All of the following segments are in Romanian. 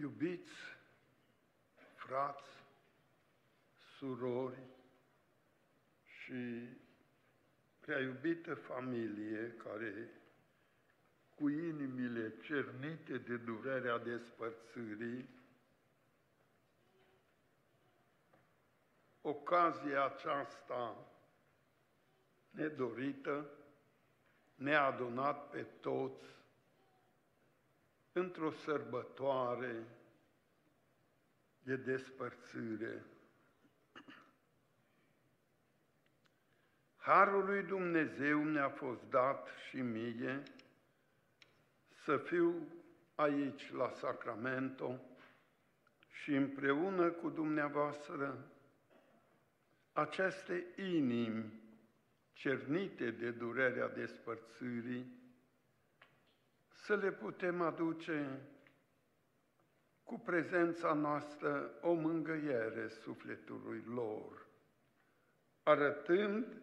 Iubiți frați, surori și prea iubită familie care cu inimile cernite de durerea despărțirii, ocazia aceasta nedorită ne-a adunat pe toți într-o sărbătoare de despărțire. Harul lui Dumnezeu mi-a fost dat și mie să fiu aici la Sacramento și împreună cu dumneavoastră aceste inimi cernite de durerea despărțirii, să le putem aduce cu prezența noastră o mângâiere sufletului lor, arătând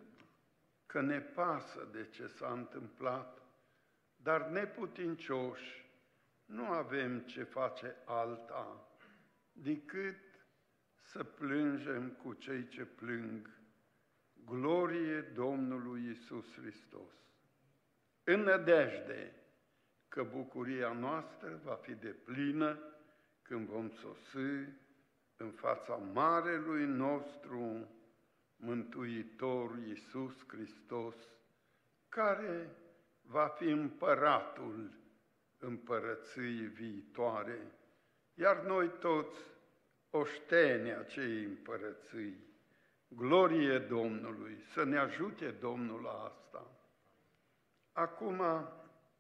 că ne pasă de ce s-a întâmplat, dar neputincioși nu avem ce face alta decât să plângem cu cei ce plâng. Glorie Domnului Isus Hristos! În nădejde că bucuria noastră va fi de plină când vom sosi în fața Marelui nostru Mântuitor Iisus Hristos, care va fi împăratul împărăției viitoare, iar noi toți oșteni acei împărății. Glorie Domnului, să ne ajute Domnul la asta. Acum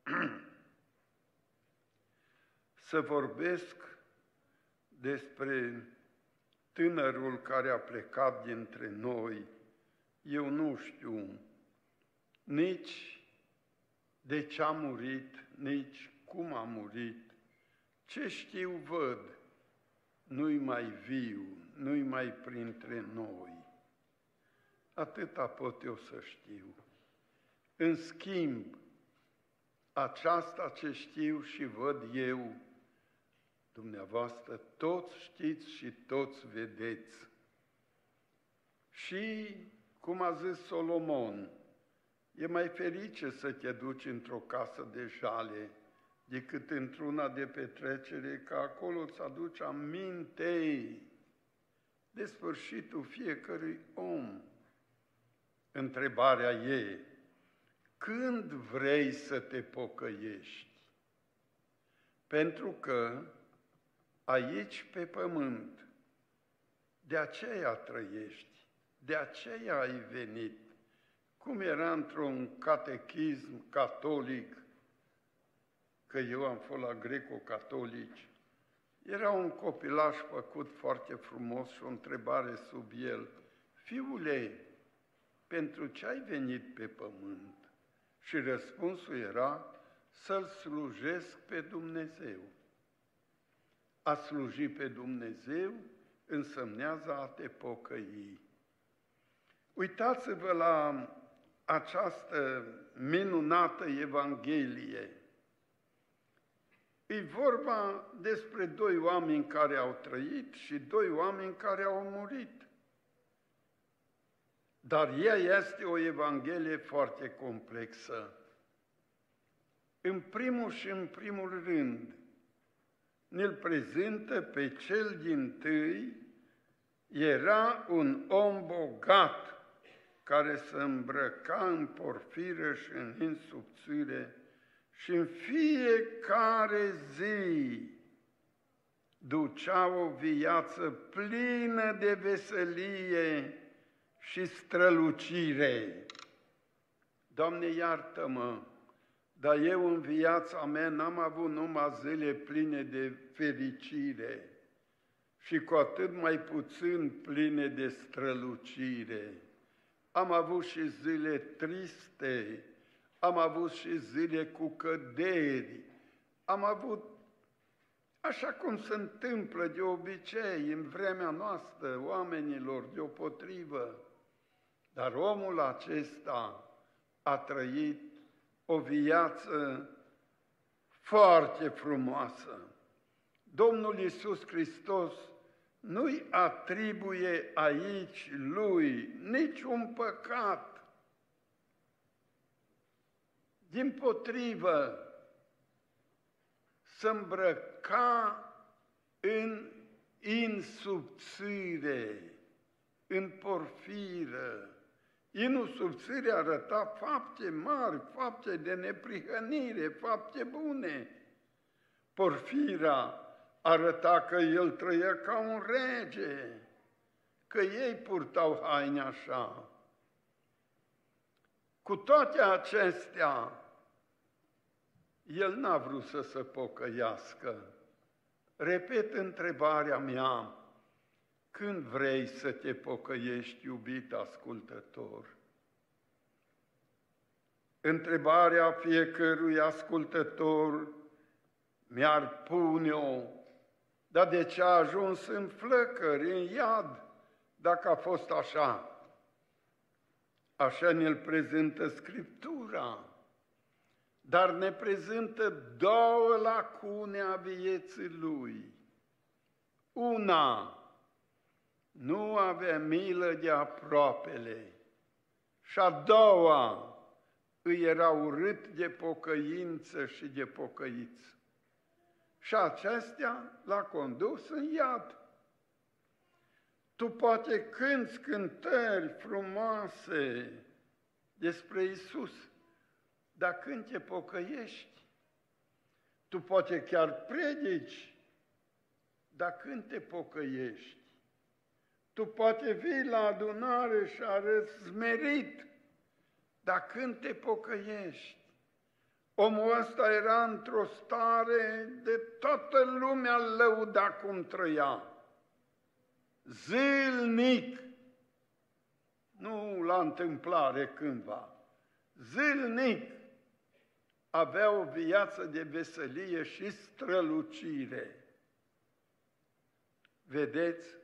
să vorbesc despre tânărul care a plecat dintre noi. Eu nu știu nici de ce a murit, nici cum a murit. Ce știu văd, nu-i mai viu, nu-i mai printre noi. Atâta pot eu să știu. În schimb, aceasta ce știu și văd eu, dumneavoastră toți știți și toți vedeți. Și, cum a zis Solomon, e mai ferice să te duci într-o casă de jale decât într-una de petrecere, că acolo îți aduce aminte de sfârșitul fiecărui om. Întrebarea e, când vrei să te pocăiești? Pentru că aici pe pământ, de aceea trăiești, de aceea ai venit. Cum era într-un catechism catolic, că eu am fost la greco-catolici, era un copilaș făcut foarte frumos și o întrebare sub el. Fiule, pentru ce ai venit pe pământ? Și răspunsul era să-L slujesc pe Dumnezeu. A sluji pe Dumnezeu însemnează a te pocăi. Uitați-vă la această minunată Evanghelie. E vorba despre doi oameni care au trăit și doi oameni care au murit. Dar ea este o Evanghelie foarte complexă. În primul și în primul rând, ne-l prezintă pe cel din tâi, era un om bogat care se îmbrăca în porfiră și în insubțire și în fiecare zi ducea o viață plină de veselie și strălucire. Doamne, iartă-mă, dar eu în viața mea n-am avut numai zile pline de fericire și cu atât mai puțin pline de strălucire. Am avut și zile triste, am avut și zile cu căderi, am avut așa cum se întâmplă de obicei în vremea noastră oamenilor deopotrivă. Dar omul acesta a trăit o viață foarte frumoasă. Domnul Iisus Hristos nu-i atribuie aici lui niciun păcat. Din potrivă, să îmbrăca în insubțire, în porfiră. Inul subțire arăta fapte mari, fapte de neprihănire, fapte bune. Porfira arăta că el trăia ca un rege, că ei purtau haine așa. Cu toate acestea, el n-a vrut să se pocăiască. Repet întrebarea mea, când vrei să te pocăiești, iubit ascultător? Întrebarea fiecărui ascultător mi-ar pune-o, dar de ce a ajuns în flăcări, în iad, dacă a fost așa? Așa ne-l prezintă Scriptura dar ne prezintă două lacune a vieții lui. Una, nu avea milă de aproapele și a doua, îi era urât de pocăință și de pocăiță. Și acestea l-a condus în iad. Tu poate cânți cântări frumoase despre Isus, dar când te pocăiești, tu poate chiar predici, dar când te pocăiești, tu poate vii la adunare și arăți zmerit, dar când te pocăiești, omul ăsta era într-o stare de toată lumea lăuda cum trăia. Zilnic, nu la întâmplare cândva, zilnic avea o viață de veselie și strălucire. Vedeți?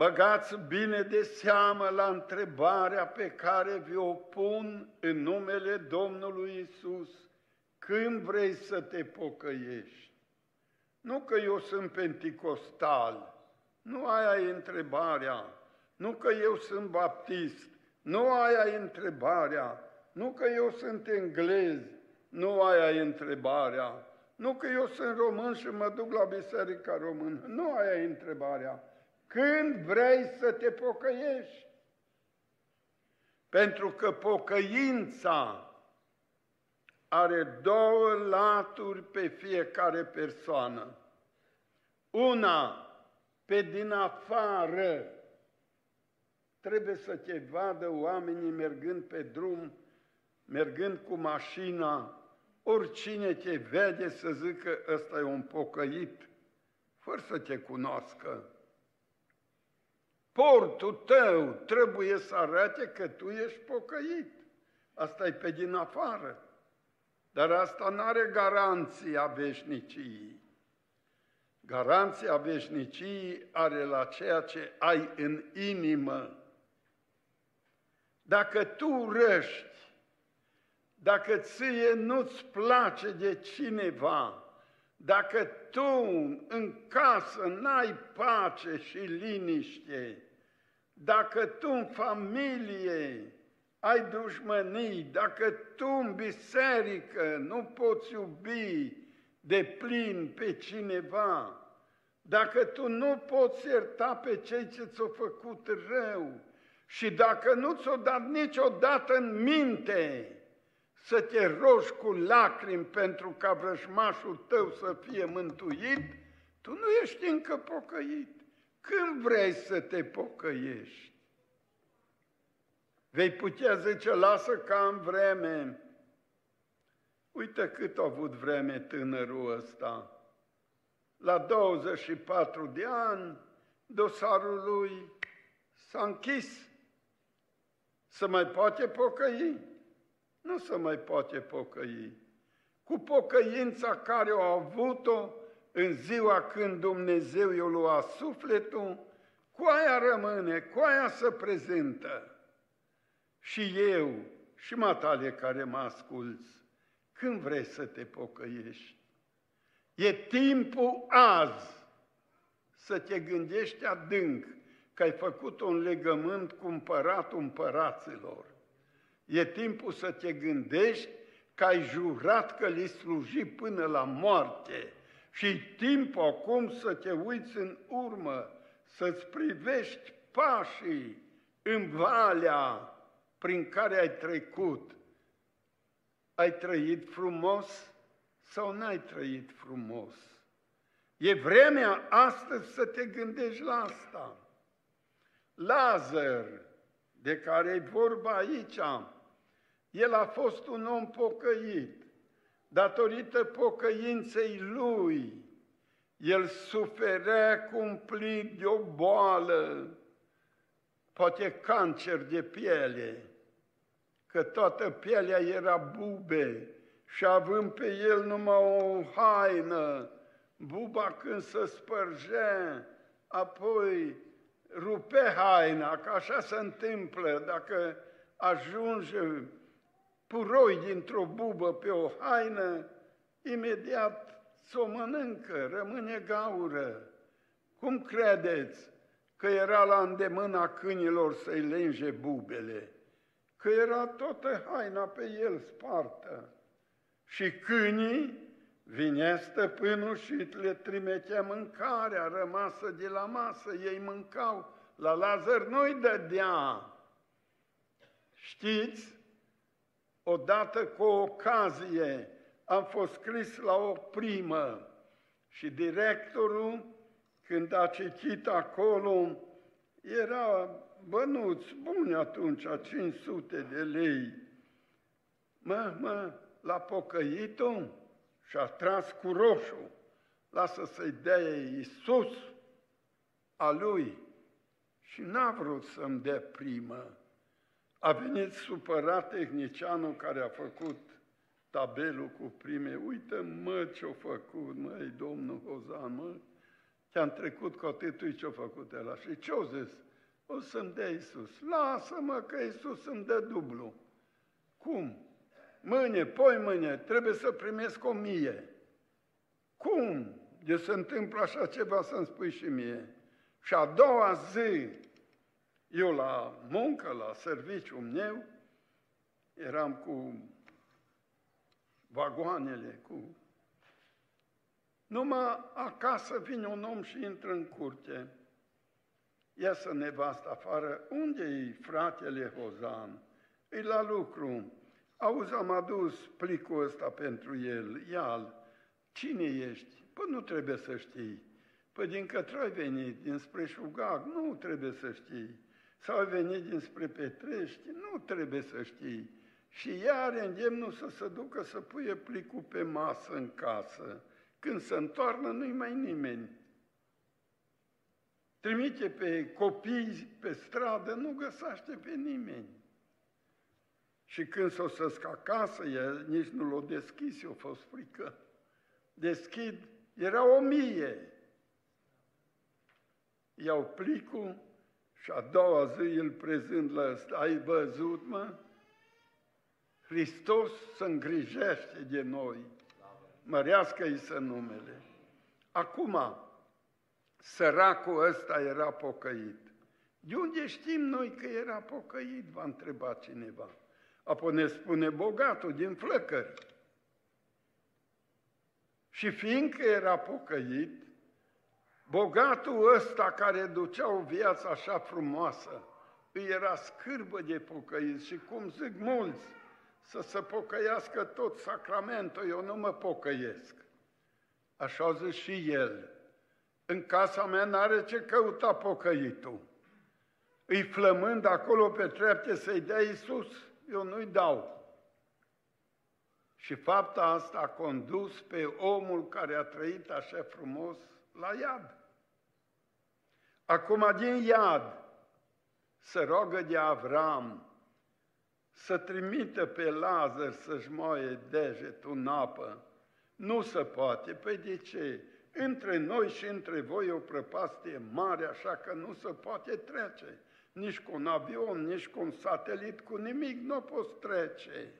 Băgați bine de seamă la întrebarea pe care vi-o pun în numele Domnului Isus. Când vrei să te pocăiești? Nu că eu sunt penticostal, nu aia e întrebarea, nu că eu sunt baptist, nu aia e întrebarea, nu că eu sunt englez, nu aia e întrebarea. Nu că eu sunt român și mă duc la biserica română. Nu aia e întrebarea. Când vrei să te pocăiești? Pentru că pocăința are două laturi pe fiecare persoană. Una, pe din afară, trebuie să te vadă oamenii mergând pe drum mergând cu mașina, oricine te vede să zică ăsta e un pocăit, fără să te cunoască. Portul tău trebuie să arate că tu ești pocăit. Asta e pe din afară. Dar asta nu are garanția veșniciei. Garanția veșniciei are la ceea ce ai în inimă. Dacă tu răști dacă ție nu-ți place de cineva, dacă tu în casă n-ai pace și liniște, dacă tu în familie ai dușmănii, dacă tu în biserică nu poți iubi de plin pe cineva, dacă tu nu poți ierta pe cei ce ți-au făcut rău și dacă nu ți-o dat niciodată în minte să te rogi cu lacrimi pentru ca vrăjmașul tău să fie mântuit, tu nu ești încă pocăit. Când vrei să te pocăiești? Vei putea zice, lasă ca în vreme. Uite cât a avut vreme tânărul ăsta. La 24 de ani, dosarul lui s-a închis. Să mai poate pocăi? Nu se mai poate pocăi. Cu pocăința care au avut-o în ziua când Dumnezeu i-a luat sufletul, cu aia rămâne, cu aia se prezintă. Și eu, și matale care mă asculți, când vrei să te pocăiești? E timpul azi să te gândești adânc că ai făcut un legământ cu împăratul împăraților. E timpul să te gândești că ai jurat că li sluji până la moarte și timpul acum să te uiți în urmă, să-ți privești pașii în valea prin care ai trecut. Ai trăit frumos sau n-ai trăit frumos? E vremea astăzi să te gândești la asta. Lazar, de care e vorba aici, el a fost un om pocăit. Datorită pocăinței lui, el suferea cumplit de o boală, poate cancer de piele, că toată pielea era bube și având pe el numai o haină, buba când se spărgea, apoi rupe haina, că așa se întâmplă dacă ajunge puroi dintr-o bubă pe o haină, imediat s-o mănâncă, rămâne gaură. Cum credeți că era la îndemâna câinilor să-i lenge bubele? Că era toată haina pe el spartă. Și câinii vinea stăpânul și le trimitea mâncarea rămasă de la masă, ei mâncau, la Lazar nu-i dădea. Știți, odată cu o ocazie am fost scris la o primă și directorul, când a citit acolo, era bănuți buni atunci, 500 de lei. Mă, mă, l-a pocăit și a tras cu roșu. Lasă să-i dea Iisus a lui. Și n-a vrut să-mi dea primă. A venit supărat tehnicianul care a făcut tabelul cu prime. Uite, mă, ce-a făcut, măi, domnul Hozan, mă, te-am trecut cu atâtui ce-a făcut ăla. Și ce-o zis? O să-mi dea Iisus. Lasă-mă că Iisus îmi dă dublu. Cum? Mâine, poi mâine, trebuie să primesc o mie. Cum? De se întâmplă așa ceva să-mi spui și mie. Și a doua zi, eu la muncă, la serviciul meu, eram cu vagoanele, cu... Numai acasă vine un om și intră în curte. Iasă nevasta afară. unde e fratele Hozan? E la lucru. Auzi, am adus plicul ăsta pentru el, ia-l. Cine ești? Păi nu trebuie să știi. Păi din către ai venit, dinspre Șugag, nu trebuie să știi sau a venit dinspre Petrești, nu trebuie să știi. Și iar îndemnul să se ducă să puie plicul pe masă în casă. Când se întoarnă, nu-i mai nimeni. Trimite pe copii pe stradă, nu găsește pe nimeni. Și când s-o să acasă, el nici nu l-o deschis, i-a fost frică. Deschid, era o mie. Iau plicul, și a doua zi îl prezint la ăsta, ai văzut, mă? Hristos se îngrijește de noi. Mărească-i să numele. Acum, săracul ăsta era pocăit. De unde știm noi că era pocăit, va întreba cineva. Apoi ne spune bogatul din flăcări. Și fiindcă era pocăit, Bogatul ăsta care ducea o viață așa frumoasă, îi era scârbă de pocăiți și cum zic mulți, să se pocăiască tot sacramentul, eu nu mă pocăiesc. Așa a zis și el. În casa mea n-are ce căuta pocăitul. Îi flămând acolo pe trepte să-i dea Iisus, eu nu-i dau. Și fapta asta a condus pe omul care a trăit așa frumos la iad. Acum din iad să rogă de Avram să trimită pe Lazar să-și moaie degetul în apă. Nu se poate. Păi de ce? Între noi și între voi o prăpastie mare, așa că nu se poate trece. Nici cu un avion, nici cu un satelit, cu nimic nu poți trece.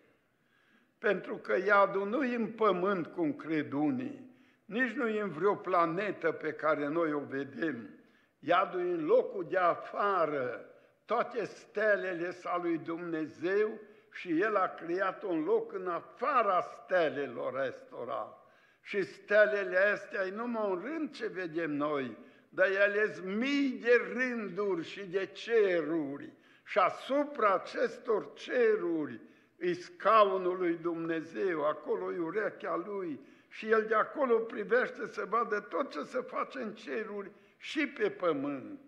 Pentru că iadul nu e în pământ, cum cred unii, nici nu e în vreo planetă pe care noi o vedem. Iadul e în locul de afară, toate stelele sa lui Dumnezeu și El a creat un loc în afara stelelor estora. Și stelele astea e numai un rând ce vedem noi, dar ele sunt mii de rânduri și de ceruri. Și asupra acestor ceruri îi scaunul lui Dumnezeu, acolo e urechea lui și el de acolo privește să vadă tot ce se face în ceruri și pe pământ.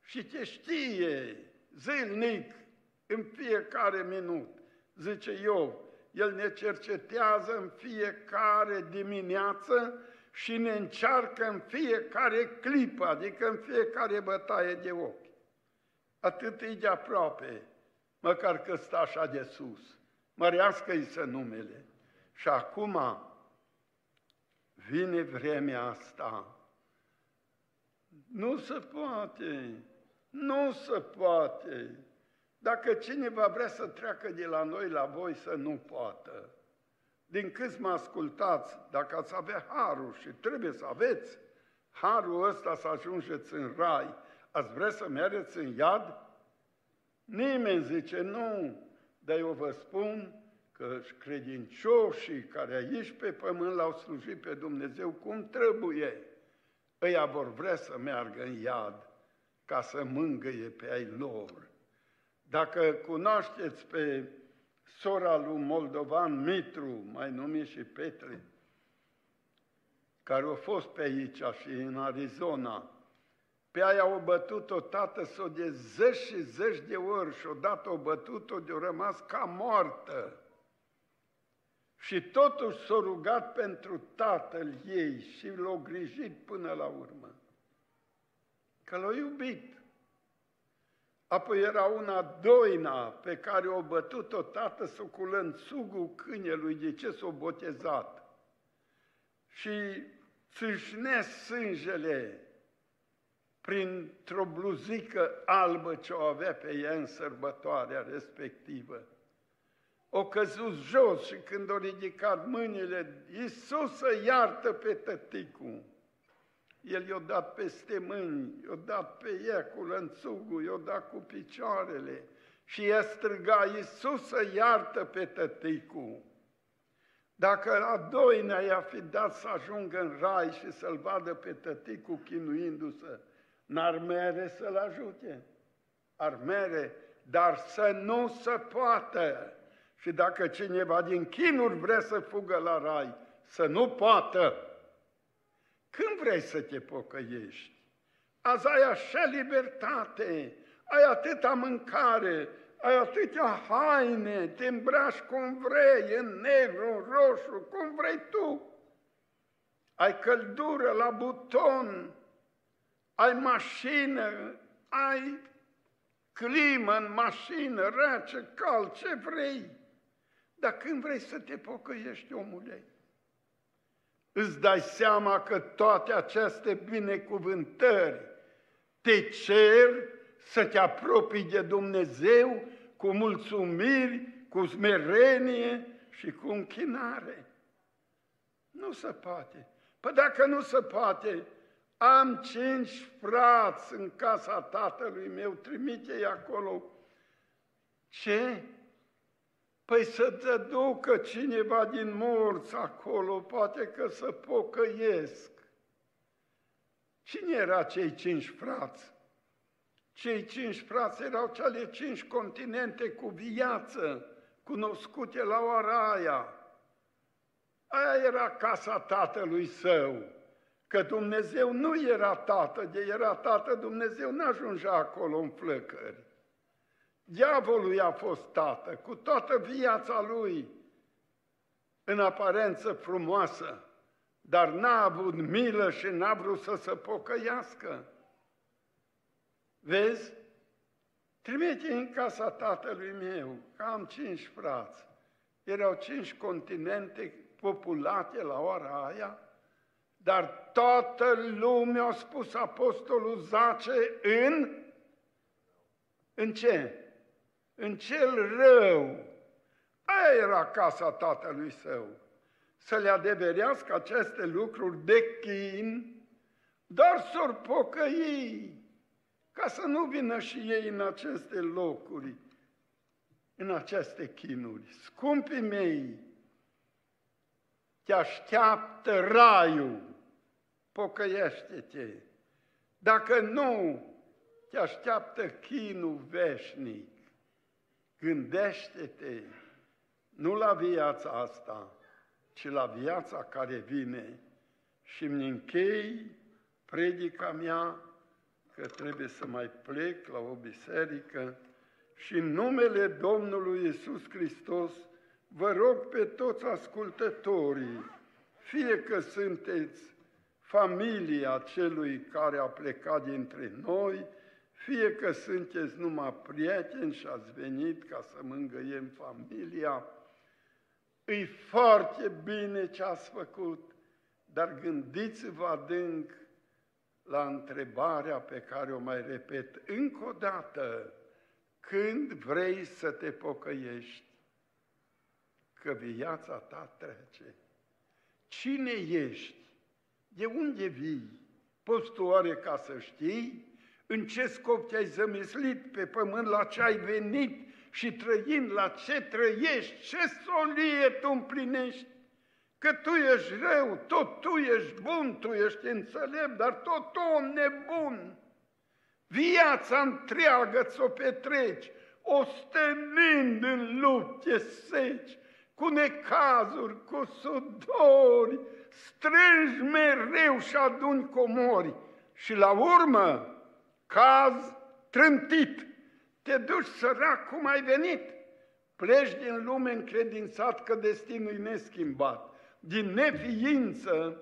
Și te știe zilnic, în fiecare minut, zice Iov, el ne cercetează în fiecare dimineață și ne încearcă în fiecare clipă, adică în fiecare bătaie de ochi. Atât e de aproape, măcar că stă așa de sus. Mărească-i să numele. Și acum vine vremea asta. Nu se poate, nu se poate. Dacă cineva vrea să treacă de la noi la voi, să nu poată. Din câți mă ascultați, dacă ați avea harul și trebuie să aveți harul ăsta să ajungeți în rai, ați vrea să mergeți în iad? Nimeni zice nu, dar eu vă spun că credincioșii care aici pe pământ l-au slujit pe Dumnezeu cum trebuie, ăia vor vrea să meargă în iad ca să mângâie pe ai lor. Dacă cunoașteți pe sora lui Moldovan Mitru, mai numit și Petre, care a fost pe aici și în Arizona, pe aia au bătut-o tată s-o de zeci și zeci de ori și odată au bătut-o de-o rămas ca moartă. Și totuși s-a rugat pentru tatăl ei și l-a grijit până la urmă. Că l-a iubit. Apoi era una doina pe care o bătut-o tată suculând sugul câinelui de ce s-o botezat. Și țâșne sângele printr-o bluzică albă ce o avea pe ea în sărbătoarea respectivă. O căzut jos și când o ridicat mâinile, Iisus să iartă pe tăticul. El i-a dat peste mâini, i-a dat pe ea cu lănțugul, i-a dat cu picioarele și ea striga, Iisus să iartă pe tăticul. Dacă la doinea i-a fi dat să ajungă în rai și să-l vadă pe tăticul chinuindu-se, n-ar mere să-l ajute? Ar mere, dar să nu se poată. Și dacă cineva din chinuri vrea să fugă la rai, să nu poată. Când vrei să te pocăiești? Azi ai așa libertate, ai atâta mâncare, ai atâtea haine, te îmbraci cum vrei, în negru, în roșu, cum vrei tu. Ai căldură la buton, ai mașină, ai climă în mașină, rece, cald, ce vrei. Dar când vrei să te pocăiești, omule, îți dai seama că toate aceste binecuvântări te cer să te apropii de Dumnezeu cu mulțumiri, cu smerenie și cu închinare. Nu se poate. Păi dacă nu se poate, am cinci frați în casa tatălui meu, trimite-i acolo. Ce? Păi să te ducă cineva din morți acolo, poate că să pocăiesc. Cine era cei cinci frați? Cei cinci frați erau cele cinci continente cu viață, cunoscute la Oaraia. Aia era casa tatălui său. Că Dumnezeu nu era tată, de era tată, Dumnezeu n-ajungea acolo în flăcări. Diavolul i-a fost tată, cu toată viața lui, în aparență frumoasă, dar n-a avut milă și n-a vrut să se pocăiască. Vezi? Trimite în casa tatălui meu, că am cinci frați. Erau cinci continente populate la ora aia, dar toată lumea, a spus apostolul, zace în... În ce? În cel rău. Aia era casa tatălui său. să le adeverească aceste lucruri de chin, dar s-or pocăi, ca să nu vină și ei în aceste locuri, în aceste chinuri. Scumpii mei, te așteaptă raiul, pocăiește-te. Dacă nu, te așteaptă chinul veșnic. Gândește-te nu la viața asta, ci la viața care vine. Și îmi închei predica mea că trebuie să mai plec la o biserică și în numele Domnului Isus Hristos vă rog pe toți ascultătorii, fie că sunteți familia celui care a plecat dintre noi, fie că sunteți numai prieteni și ați venit ca să mângăiem familia, e foarte bine ce ați făcut, dar gândiți-vă adânc la întrebarea pe care o mai repet încă o dată. Când vrei să te pocăiești? Că viața ta trece. Cine ești? De unde vii? Poți tu oare ca să știi? În ce scop te-ai zămislit pe pământ, la ce ai venit și trăind la ce trăiești, ce solie tu împlinești? Că tu ești rău, tot tu ești bun, tu ești înțelept, dar tot tu om nebun. Viața întreagă ți-o petreci, ostenind în lupte seci, cu necazuri, cu sudori, strângi mereu și aduni comori și la urmă caz trântit, te duci sărac cum ai venit, pleci din lume încredințat că destinul e neschimbat, din neființă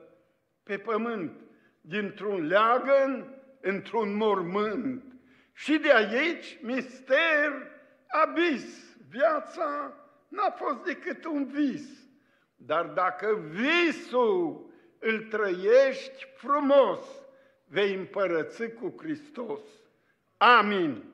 pe pământ, dintr-un leagăn într-un mormânt. Și de aici, mister, abis, viața n-a fost decât un vis. Dar dacă visul îl trăiești frumos, vei împărăți cu Hristos. Amin.